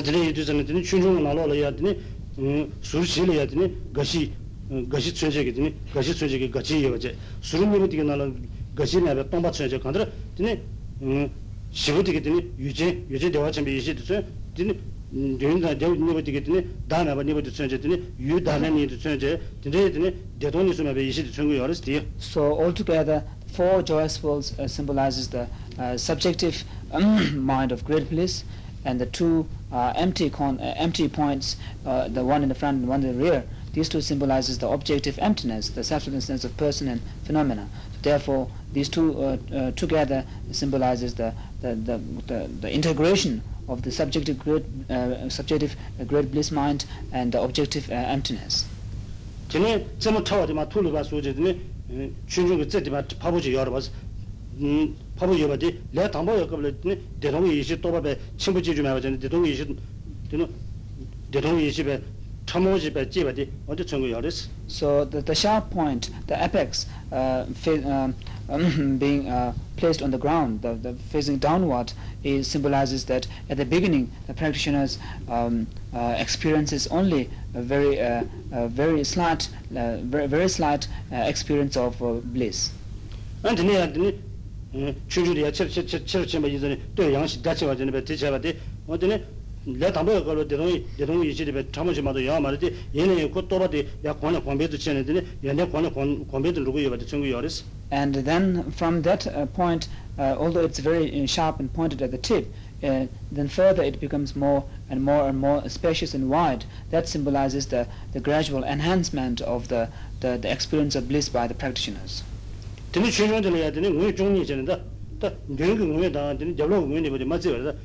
tene yidu zane tene chunchunga nalo la ya tene mm, suru shili ya tene gashi mm, gashi tsuncheke tene gashi tsuncheke gachi yewa che suru mimi tiki nalo gashi nabya tongpa tsunche kandara tene mm, shivu tiki tene yujen yujen dewa chambi yishi tsu tene dhyun dewa nipa tiki tene da nabya nipa tsunche tene yu da nabya nipa tsunche tene tene dedo nisu nabya yishi tsungu yawaris tiyo So altogether four joyous worlds uh, symbolizes the uh, subjective mind of great bliss and the two uh, empty con uh, empty points uh, the one in the front and one in the rear these two symbolizes the objective emptiness the selflessness of person and phenomena. So therefore these two uh, uh, together symbolizes the the the the, the integration of the subjective great uh, subjective uh, great bliss mind and the objective uh, emptiness. 저는 좀 타와지 마 툴로 봐서 저는 준중의 제대로 봐보지 여러 봐서 파보 여바지. 내 담보 여급을 대동 이시 또바베 친구지 좀 해봐지 대동 이시 되는 대동 이시베 참모지베 지바디 어디 전부 열었어? So the the sharp point the apex uh, uh um, being uh, placed on the ground the, the facing downward it symbolizes that at the beginning the practitioners um uh, experiences only a very uh, a very slight uh, very, very slight uh, experience of uh, bliss. and then chi le yo kabla de di yene ko ya chene And then from that uh, point, uh, although it's very uh, sharp and pointed at the tip, uh, then further it becomes more and more and more spacious and wide. That symbolizes the, the gradual enhancement of the, the, the experience of bliss by the practitioners. tene chunchung tene ya tene ngui chungni chene da da nyungi ngui da tene jablo ngui nipa di mazi wara da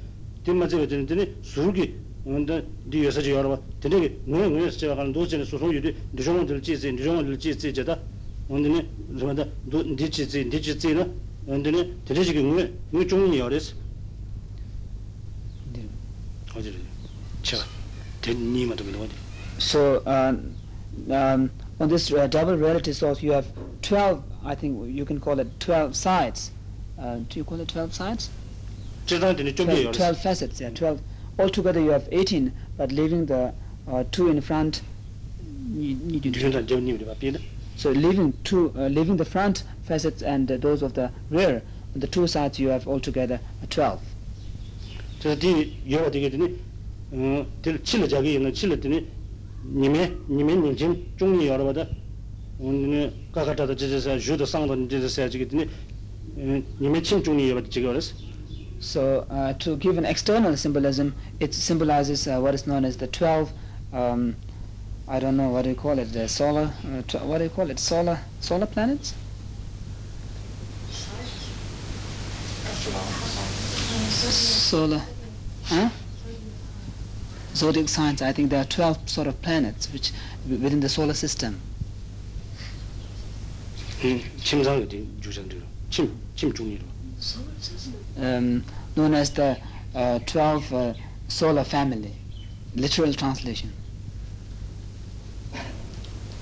tene mazi wara tene tene surugi da di yosa chi yorwa tene ki ngui ngui sa chiwa kala do chene susung yu di di shungwa dili chi zi di shungwa dili chi zi che da tene rima da do di chi zi di chi zi na tene tene chi ki ngui ngui chungni yore si 어디를 제가 대니마 도 어디 So uh, um, on this uh, double reality source you have 12 i think you can call it 12 sides. Uh, do you call it 12 sides? 12, 12, 12 facets yeah 12 altogether you have 18 but leaving the uh, two in front you need to so leaving two uh, leaving the front facets and uh, those of the rear on the two sides you have altogether 12 so the you are the nime, nime jizisa, jizisa jigidini nime. So uh, to give an external symbolism, it symbolizes uh, what is known as the 12, um, I don't know what do you call it, the solar, uh, what do you call it, solar, solar planets? Solar, huh? Zodiac signs, I think there are 12 sort of planets which within the solar system. 음 침상 어디 주선들 침침 중이로 um, known as the uh, 12 uh, solar family, literal translation.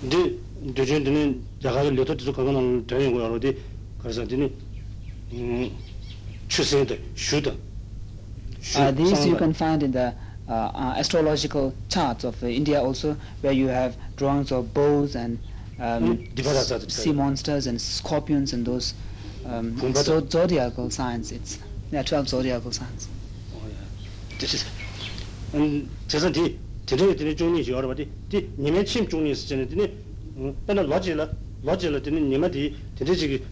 근데 도전들은 자가를 려터도 가거나 되는 거 어디 그래서 되니 음 추세들 슈다 Uh, these you can find in the uh, uh, astrological charts of uh, India also, where you have drawings of bows and um, Mm, Divarasa, sea monsters and scorpions and those um, Kumbhata. zo- zodiacal signs. It's there are 12 zodiacal signs. this 음 저선 뒤 뒤에 뒤에 중이 여러 가지 뒤 님의 침 중이 있으잖아요 뒤에 음 근데 로지라 로지라 뒤에 님의 뒤 뒤에 지기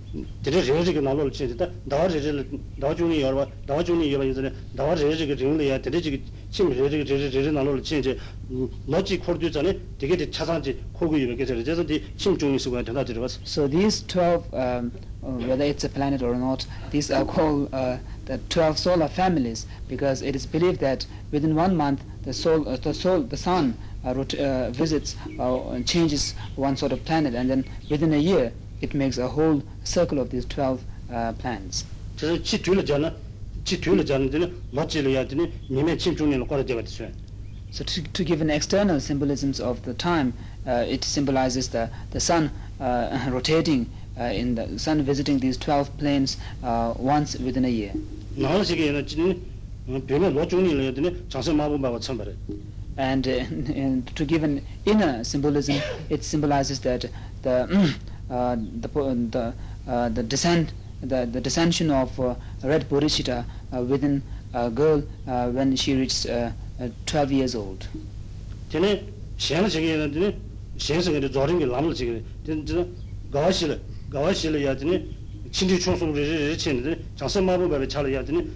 뒤에 저기 나로 치다 나와 저를 나와 중이 여러 나와 중이 여러 이제 나와 저기 중이야 뒤에 지기 침 저기 저기 저기 나로 치지 로지 코드 전에 되게 차상지 코고 이렇게 저래 저선 뒤침 중이 쓰고 전화 들어갔어 So these 12, um, uh, whether it's a planet or not, these are called uh, the 12 solar families because it is believed that within one month the soul, uh, the soul, the sun uh, rot- uh, visits uh, and changes one sort of planet, and then within a year it makes a whole circle of these 12 uh, planets. 저서 치 뒤를 전에 chi tuyul jan de ma chi le ya de ni me chim chung ne ko ra de ba de so to, to give an external symbolisms of the time uh, it symbolizes the the sun uh, rotating uh, in the sun visiting these 12 planes uh, once within a year. Na la shi ge na chi ne pe le lo chung ni le de chang se ma bu ba wa chang ba and, uh, and to give an inner symbolism it symbolizes that the uh, the the uh, the descent the the descension of uh, red bodhicitta uh, within a girl uh, when she reaches uh, uh, 12 years old 되네 시행을 저게 되네 시행성의 조rin 게 남을 지게 저 가와실 가와실 해야 되네 친지 총송을 해치는데 장세 마부 바와 차려야 되네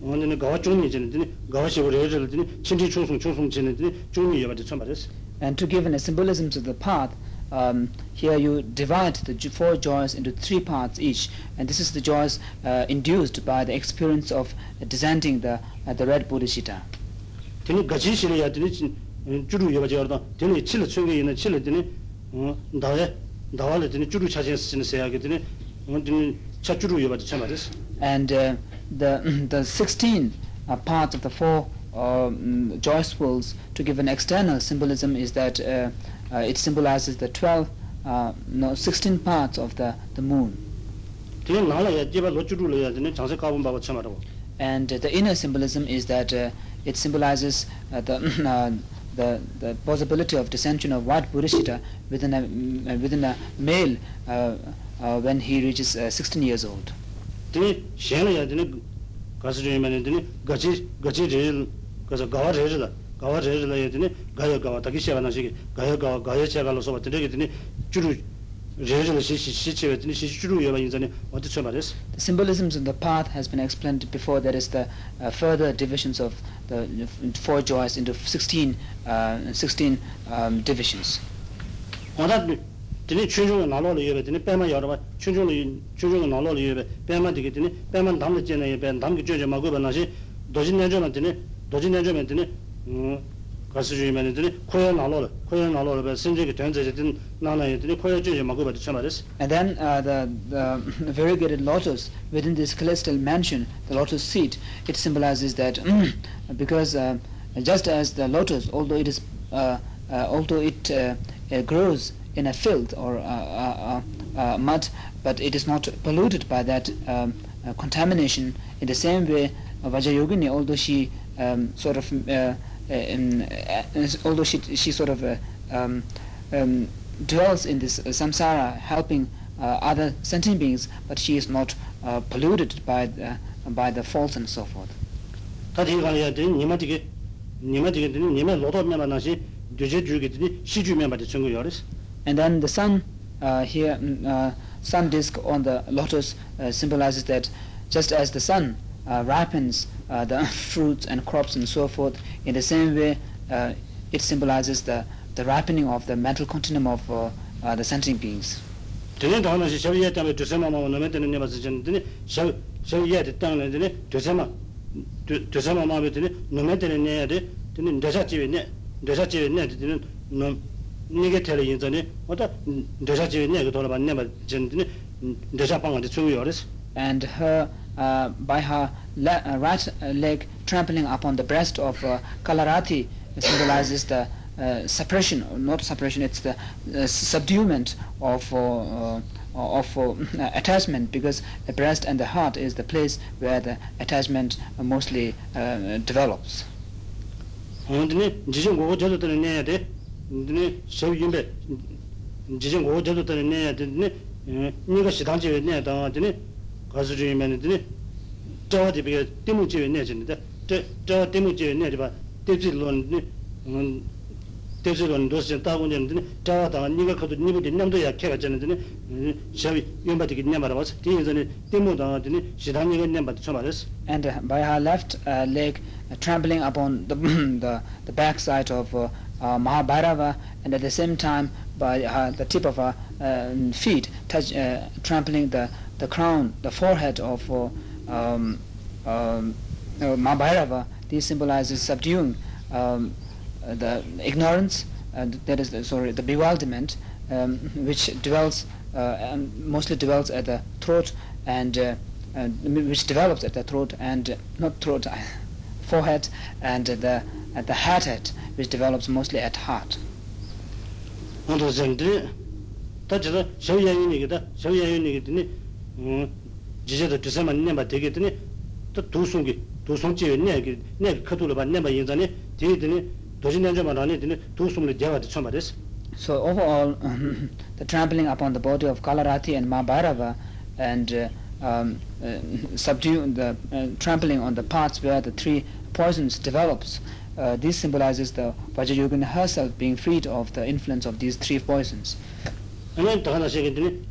오늘은 가와 중이 되네 가와실 해야 되네 친지 총송 총송 지는데 중이 여바 참바랬어 and to give an a symbolism to the path um, here you divide the four joys into three parts each and this is the joys uh, induced by the experience of descending the uh, the red bodhisattva and uh, the the 16 uh, parts of the four uh, mm, um, joyfuls to give an external symbolism is that uh, uh, it symbolizes the 12 uh, no 16 parts of the the moon. and uh, the inner symbolism is that uh, it symbolizes uh, the uh, the the possibility of dissension of white bodhicitta within a uh, within a male uh, uh, when he reaches uh, 16 years old. 면은 되네 같이 같이 제일 그래서 가와 제일라 가와 제일라 해야 되네 가야 가와 다기 시작하는 시기 가야 가와 가야 시작하면서 봐 되게 되네 주로 제일라 시시 시체 되네 시시 주로 여바 인자네 어디 참아랬어 The symbolisms of the path has been explained before. There is the uh, further divisions of the uh, four joys into 16, uh, 16 um, divisions. 어다 되네 춘중의 나로를 예배 되네 빼만 여러 봐 춘중의 춘중의 나로를 예배 빼만 되게 되네 빼만 담을 때는 예배 담기 쥐지 말고 변하시 도진 내주면 되네 도진 내주면 되네 음 가서 주면 되네 코야 나로를 코야 나로를 배 신제기 된제지 된 나나에 되네 코야 쥐지 말고 봐 참아랬어 And then uh, the, the variegated lotus within this celestial mansion, the lotus seat, it symbolizes that because uh, just as the lotus, although it is uh, uh, although it uh, uh, grows in a filth or uh, uh, uh, uh, mud, but it is not polluted by that um, uh, contamination. In the same way, uh, Vajrayogini, although she um, sort of uh, uh, um, uh, Uh, uh, although she she sort of uh, um, um, dwells in this samsara, helping other sentient beings, but she is not polluted by the, by the faults and so forth. And then the sun here, mm, sun disk on the lotus symbolizes that just as the sun uh, ripens uh, the fruits and crops and so forth, in the same way uh, it symbolizes the, the ripening of the mental continuum of the sentient beings. and her uh, by her le- uh, right leg trampling upon the breast of uh, Kalarati symbolizes the uh, suppression, not suppression, it's the subduement of uh, of attachment because the breast and the heart is the place where the attachment mostly develops. 근데 지정 고고 저도 때는 내야 돼. 근데 샤비인데 지정 고고 저도 때는 내야 되네. 네가 시당 집에 내야 당하더니 가서 주면 되네. 저한테 비게 때문 집에 내야 되는데 저저 때문 집에 내야 봐. 대지론 음 대지론 도시 따고 되는데 저하다 네가 그도 니부터 냠도 약해가 되는데 샤비 연바되게 냠아라 봐서 뒤에서는 때문 당하더니 시당 네가 냠바도 쳐 말았어. and uh, by her left uh, leg uh, trampling upon the the, the backside of uh, uh, Mahabhairava, and at the same time by her, the tip of her uh, feet touch, uh, trampling the, the crown, the forehead of uh, um, um, uh, Mahabhairava. This symbolizes subduing um, the ignorance, that is, the, sorry, the bewilderment, um, which dwells uh, and mostly dwells at the throat and uh, uh, which develops at the throat and uh, not throat, uh, forehead and the at the head head, which develops mostly at heart. 어도 젠데 다저 셔야윤이기다 셔야윤이기더니 음 지제도 두세만 내마 되겠더니 또 두송기 도 송지 내게 내 카도를 봐 내가 인자네 뒤에더니 도시 년자만 안에 드니 도 숨을 대가 처음 말했어 So overall, the trampling upon the body of Kalarathi and Mahabharava and uh, um, uh, subdue the uh, trampling on the parts where the three poisons develops, uh, this symbolizes the Vajrayogini herself being freed of the influence of these three poisons. 아니 더 하나 세게더니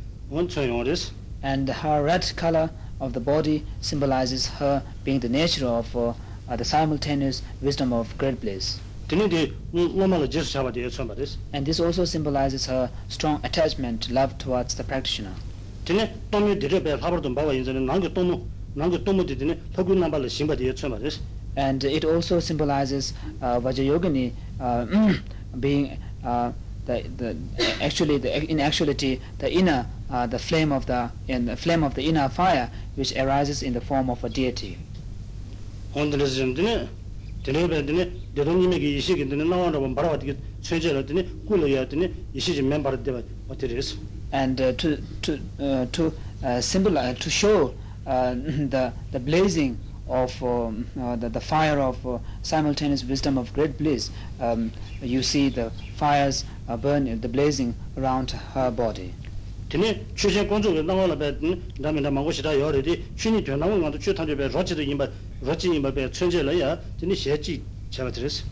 and her red color of the body symbolizes her being the nature of uh, uh the simultaneous wisdom of great bliss. And this also symbolizes her strong attachment, love towards the practitioner. And it also symbolizes uh, Vajrayogini uh, being uh, the, the actually the, in actuality the inner uh, the flame of the in the flame of the inner fire which arises in the form of a deity. 온들에서 좀 드네 드네베 드네 대동님에게 이식이 드네 나와라고 바라와 되게 최저를 드네 꿀어야 드네 이식이 멤버를 되면 어떻게 됐어 and uh, to to uh, to uh, symbolize to show uh, the the blazing of um, uh, the, the fire of uh, simultaneous wisdom of great bliss um, you see the fires uh, burn the blazing around her body. Tene chusen gonzo ge nangwa la be dami da mango shida yo re di chuni de nangwa ngado chu tan de be rochi de yimba rochi yimba be chunje la ya tene she chi chama tres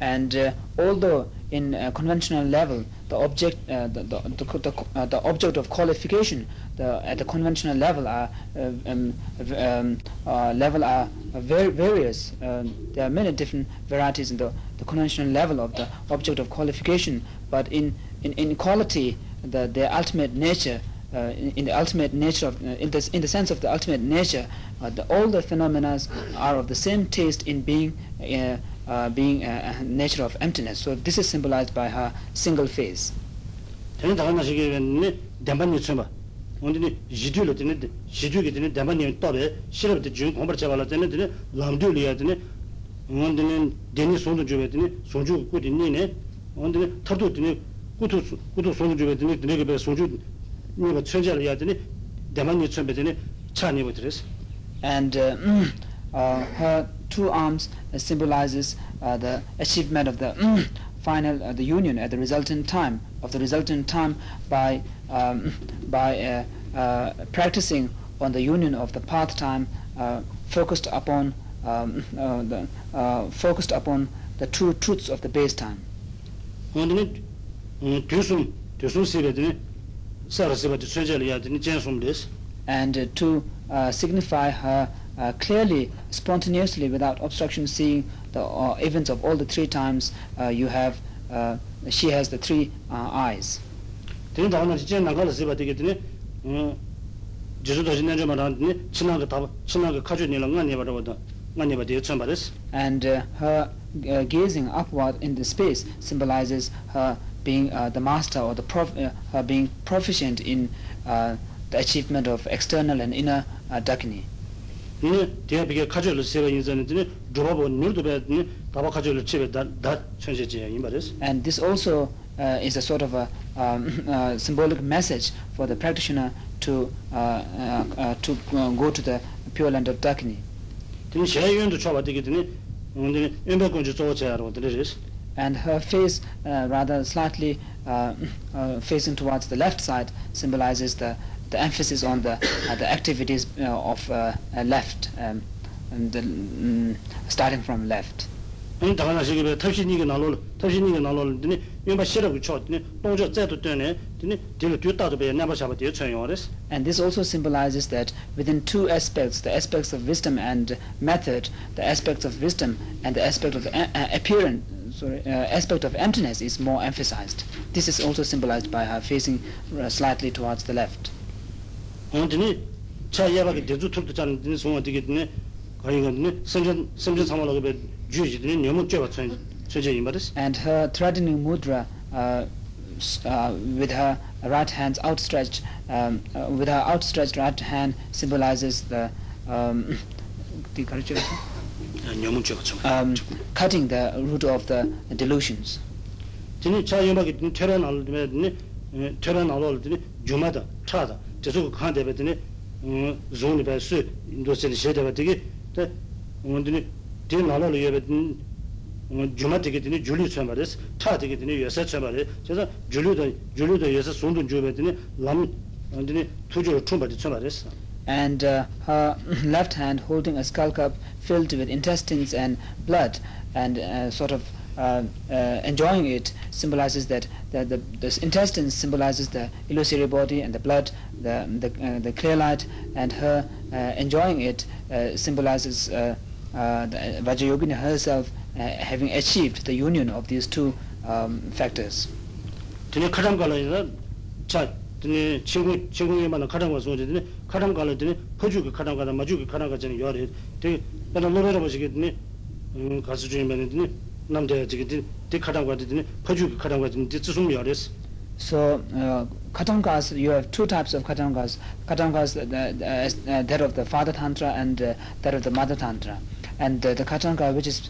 and uh, although in uh, conventional level the object uh, the the the, the, uh, the object of qualification the at the conventional level are uh, um, um uh, level are very various um, there are many different varieties in the the conventional level of the object of qualification but in in, in quality the their ultimate nature uh, in, in the ultimate nature of uh, in, this, in the sense of the ultimate nature uh, the, all the phenomena are of the same taste in being uh, uh, being a, a nature of emptiness. So this is symbolized by her single face. 되는 다른 시기에는 대만이 쳐 봐. 온디니 지두를 되는 지두게 되는 대만이 또베 싫어도 중 공부를 잡아라 되는 되는 람두리야 되는 온디는 데니 손도 줘야 되는 손주 꾸디니네 온디는 타도 되는 꾸도 꾸도 손도 줘야 되는 되게 배 손주 네가 천재를 해야 되는 대만이 쳐 되는 차니 뭐 들었어. And uh, uh, her two arms uh, symbolizes uh, the achievement of the final uh, the union at the resultant time of the resultant time by um, by uh, uh, practicing on the union of the path time uh, focused upon um, uh, the uh, focused upon the true truths of the base time. 온디는 뒤숨 뒤숨 세게 되는 사라세바 천재를 해야 되는 전숨です. and uh, to uh, signify her uh, clearly, spontaneously, without obstruction, seeing the uh, events of all the three times uh, you have, uh, she has the three uh, eyes. 되는 다음에 진짜 나가서 세바 되게 되네. 어. 제주도 지난 좀 알았더니 친한 거다 친한 거 가져 내는 거 아니야 봐도 아니야 봐도 처음 받았어. And uh, her uh, gazing upward in the space symbolizes her being uh, the master or the prof uh, her being proficient in uh, the achievement of external and inner uh, dakini ni de bige kajol se ba yuzan de drobo nurdo be ni taba kajol che be da da chönje je yin ba and this also uh, is a sort of a um, uh, symbolic message for the practitioner to uh, uh, uh, to uh, go to the pure land of dakini tin she yun do choba de and her face uh, rather slightly uh, uh, facing towards the left side symbolizes the the emphasis on the uh, the activities uh, of uh, uh, left um, and the, um, starting from left yin da na shige tabshi ni ge na lo tabshi ni ge na lo ni yin ba shi ra gu cho ni dong zhe zai du de ne ni de le du da de be na ba sha ba de chen yong des And this also symbolizes that within two aspects, the aspects of wisdom and method, the aspects of wisdom and the aspect of a- uh, appearance, sorry, uh, aspect of emptiness is more emphasized. This is also symbolized by her facing uh, slightly towards the left. And her threatening mudra uh, uh, s- uh, with her right hands outstretched, um, uh, with her outstretched right hand symbolizes the um, the culture, 너무 쬐바 천 um, cutting the root of the delusions. 드네 차 연막이 드네 테란 알드네 드네 테란 알올 드네 주마다 차다 저쪽 칸데 베드네 음 존이 베스 인도스에 셰데가 되게 때 원드네 디 나라로 예베든 주마 되게 드네 juma tiki tini julu tsuyama res, ta tiki tini tsuyama julu julu sundun tini lam, tini chumba di tsuyama res. And uh, her left hand holding a skull cup filled with intestines and blood and uh, sort of uh, uh enjoying it symbolizes that the, the, the intestines symbolizes the illusory body and the blood, the, the, uh, the clear light, and her uh, enjoying it symbolizes uh, the Vajrayogini herself having achieved the union of these two um, factors. 드네 카람 갈라이나 자 드네 친구 친구에만 카람 가서 드네 카람 갈라 드네 퍼주기 카람 가다 마주기 카람 가지는 요래 되게 내가 노래를 보시게 드네 음 가수 중에만 드네 남자 지게 드네 카람 가다 드네 퍼주기 카람 가지는 뜻좀 요래스 So uh, katangas, you have two types of katangas. Katangas, uh, uh, as, uh, that of the father tantra and uh, that of the mother tantra. And uh, the katanga which is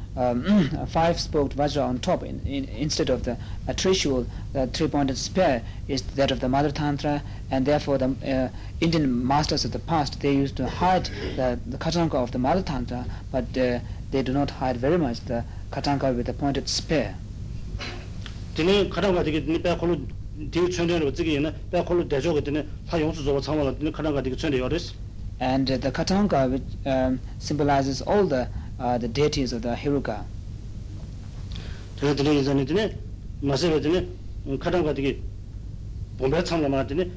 um, a five-spoked vajra on top in, in, instead of the a trishul, the three-pointed spear is that of the Mother Tantra and therefore the uh, Indian masters of the past, they used to hide the, the katanka of the Mother Tantra but uh, they do not hide very much the katanka with the pointed spear. Tene katanka dike dine pe kolo dike chönde yore wadzige yena pe kolo dejo ge dine ha yongsu zoba changwa la dine katanka dike chönde yore And uh, the katanka which um, symbolizes all the uh, the deities of the Hiruka. 제가 드네 이전에 드네 마세베 드네 카람가 되게 bombe 참가 말드네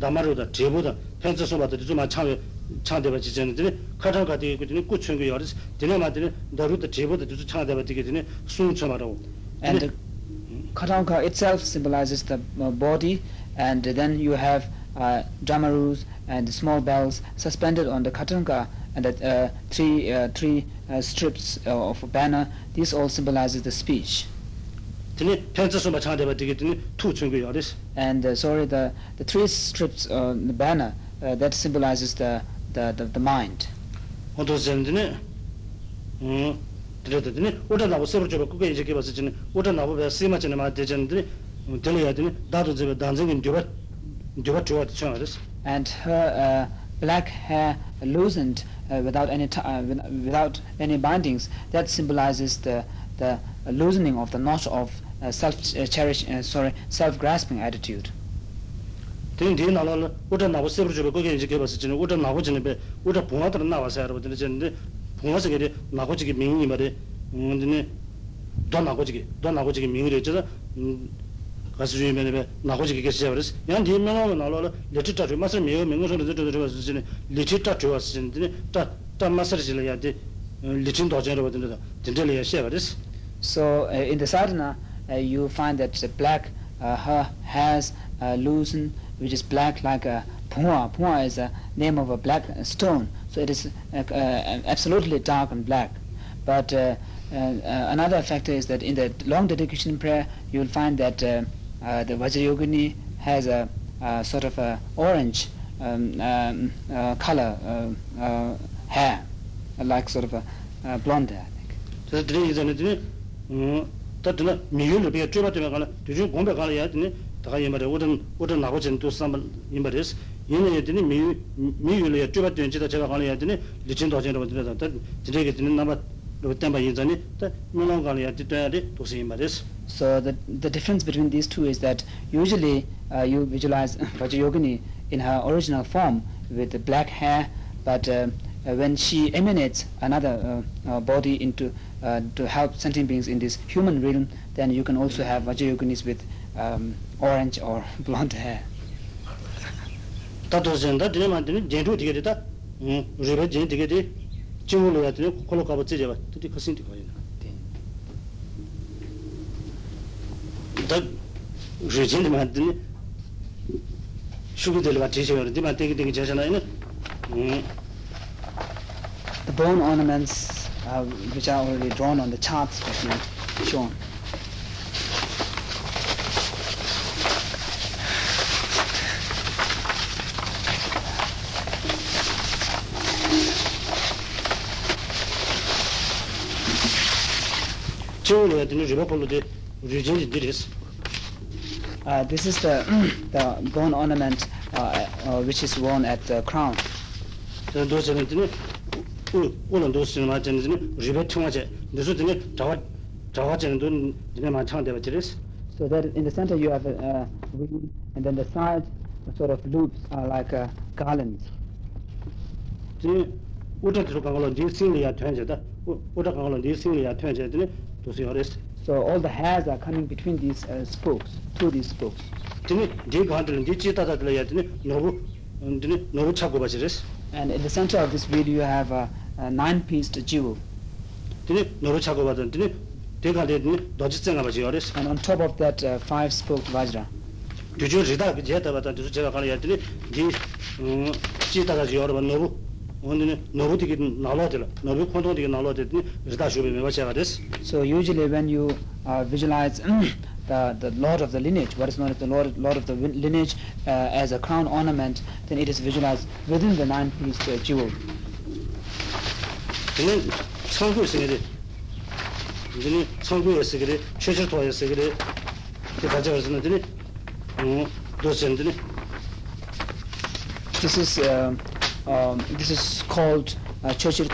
나마로다 제보다 펜스 소바도 좀 참여 참대바 지전에 드네 카람가 되게 그드네 꾸춘 거 요래스 드네 마드네 나루다 제보다 좀 참대바 되게 드네 순처 말하고 And the Katanga itself symbolizes the uh, body, and then you have uh, dramarus and small bells suspended on the Katanga, and the uh, three uh, three uh, strips uh, of a banner. This all symbolizes the speech. 드네 펜스 소바 참대바 되게 드네 투춘 거 요래스 And uh, sorry, the the three strips on the banner uh, that symbolizes the the, the, the mind. 어도선드네 음 드레드네 오다 나고 세버 줘 그게 이제 개봐서 지네 오다 나고 배 세마 전에 마 되전데 들려야 되네 나도 저 단정인 줘봐 줘봐 줘야 돼 쳐야지 and her uh, black hair loosened uh, without any uh, without any bindings. That symbolizes the the loosening of the knot of uh, self uh, cherish sorry self grasping attitude. Teng 가서 주면에 배 나고 지게 계셔 버렸어 양 뒤에 명하고 나로 레트다 좀 맛을 매우 명소를 저저 저서 지네 레트다 좋았어 지네 다다 맛을 지려야 돼 리친 도전을 받는다 진짜로 해셔 버렸어 so uh, in the sadhana uh, you find that the black uh, her hairs uh, loosen which is black like a pua pua is a name of a black stone so it is uh, uh, absolutely dark and black but uh, uh, uh, another factor is that in the long dedication prayer you will find that uh, the Vajrayogini has a, a sort of a orange um, um, uh, color hair, like sort of a, blonde hair, I think. udan nago chen tu ye tini chita ya tini lichin chen ta tini so the, the difference between these two is that usually uh, you visualize Vajrayogini in her original form with black hair, but uh, uh when she emanates another uh, uh body into uh, to help sentient beings in this human realm, then you can also have Vajrayoginis with um, orange or blonde hair. 증문을 해야 되고 그걸로 가봐 제제 봐. 둘이 거신 되고 있나. 네. 다 주진 만드니 슈그들 봐 제제 그러는데 막 되게 되게 자잖아요. 음. The bone ornaments uh, which are already drawn on the charts that you shown. Uh, this is the mm, the bone ornament uh, uh, which is worn at the crown. So those are the one of those in my gen rivet to much. This is the tawa tawa gen don din ma chang de this. So that in the center you have a, a wing and then the sides the sort of loops are like a garland. The what the kangalo this thing ya twenje da. What the kangalo this thing ya twenje to see oris so all the hairs are coming between these uh, spokes to these spokes. Dine de gandle de chita da le dine nobu dine nobu chago ba jiris and in the center of this wheel you have a, a nine pieced jewel dine nobu chago ba dine de gandle dine doji cenga ba jiris and on top of that uh, five spoked vajra. 주주 리다 제다 바다 주주 제가 가는 야들이 지 지다가 지어로 노부 So usually when you uh, visualize the, the lord of the lineage, what is known as the lord, lord of the lineage uh, as a crown ornament, then it is visualized within the nine-piece uh, jewel. 저는 성구에 쓰게 이제는 성구에 쓰게 최저 도에 쓰게 그 가져가서는 되니 어 도전되니 This is uh, um, this is called uh, Churchill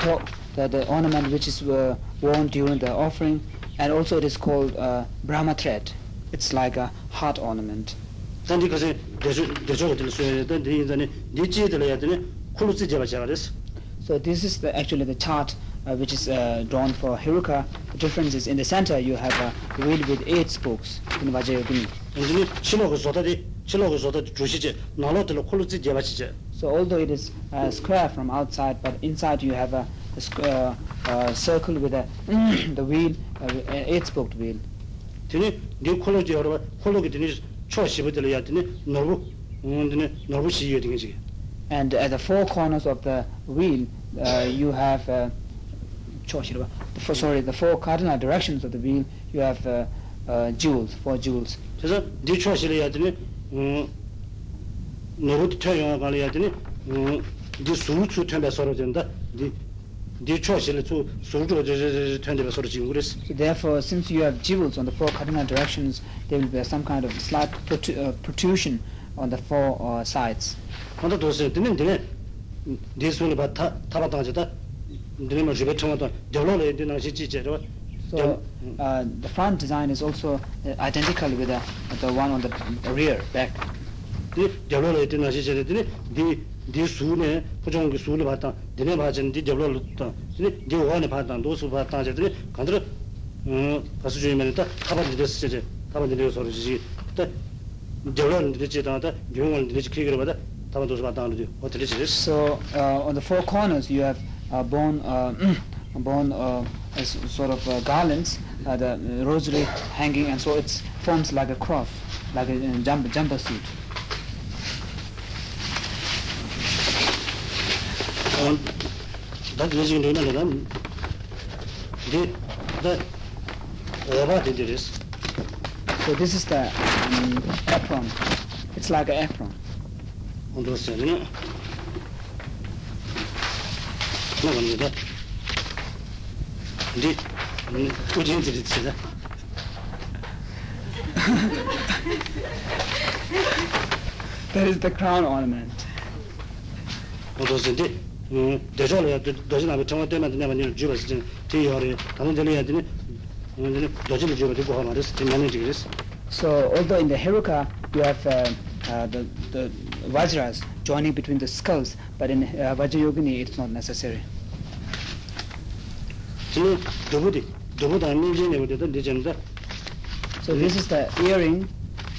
the, the, ornament which is uh, worn during the offering, and also it is called uh, Brahma thread. It's like a heart ornament. So this is the, actually the chart uh, which is uh, drawn for Heruka. The difference is in the center you have a wheel with eight spokes in Vajrayogini. 이제 신호가 쏟아디 신호가 쏟아디 주시지 나로들 쿨루스 제가 지제 So although it is uh, square from outside, but inside you have a, a square, uh, circle with a the wheel, uh, an eight-spoked wheel. 되네 니 쿨루스 여러 쿨루게 되네 초시부들 해야 되네 너무 음 되네 너무 시여 되게 지 And at the four corners of the wheel, uh, you have uh, choshirwa. the four, sorry, the four cardinal directions of the wheel. You have uh, uh, jewels, four jewels. 그래서 니 초시를 해야 되네 음 너무 태영아 가려 되네 음니 수수 템에 서로 된다 니니 초시를 수 수주 저 템에 서로 지금 그랬어 So therefore, since you have jewels on the four cardinal directions, there will be some kind of slight protru- uh, protrusion on the four uh, sides. 근데 도서 되는 되네 네 손에 바타 타바다지다 되네 뭐 집에 청어도 절로래 되는 시 지제로 So uh, the front design is also uh, identical with the, the one on the rear, back. 네 절로래 되는 시 지제로 되네 네네 수네 부정기 수를 바타 되네 맞은 네 절로를 또 되네 네 원에 바타 도수 바타 되네 간들 음 가수 주면은 딱 타바지 됐어 이제 타바지 되어 서로 지지 또 절로는 되지 다다 용을 되지 크기로 받아 타바 도수 바타 하는 거 어떻게 지지 So uh, on the four corners you have uh, bone, uh, bone uh, as sort of uh, garlands, uh, the uh, rosary hanging, and so it forms like a cross, like a uh, jump, jumper suit. On that region, gözün önüne lan. the the over the it is? So this is the um, apron. It's like an apron. Ondan no, no. var da? De, o diyen dedi size. that is the crown ornament. What does it do? 대전에 도전하고 정말 때문에 내가 내가 주버스 좀 뒤열에 다른 데를 해야 되네. 음, 도전을 주버 되고 하면 말이스. 많이 지그리스. So although in the Heruka you have uh, uh, the, the vajras joining between the skulls, but in uh, Vajrayogini it's not necessary. 지금 도부디 도부다 민진에 보다 되잖다 So this is the earring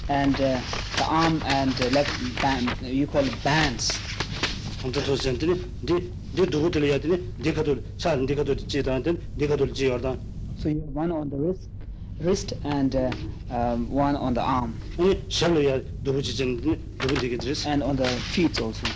and uh, the arm and uh, leg band, you call it bands. 한도 도선들이 디 도부들 해야 되네 디가도 차 디가도 지다한테 디가도 지어다 So you have one on the wrist, wrist and uh, um, one on the arm 아니 샬로야 도부지 전에 도부디게 드레스 and on the feet also.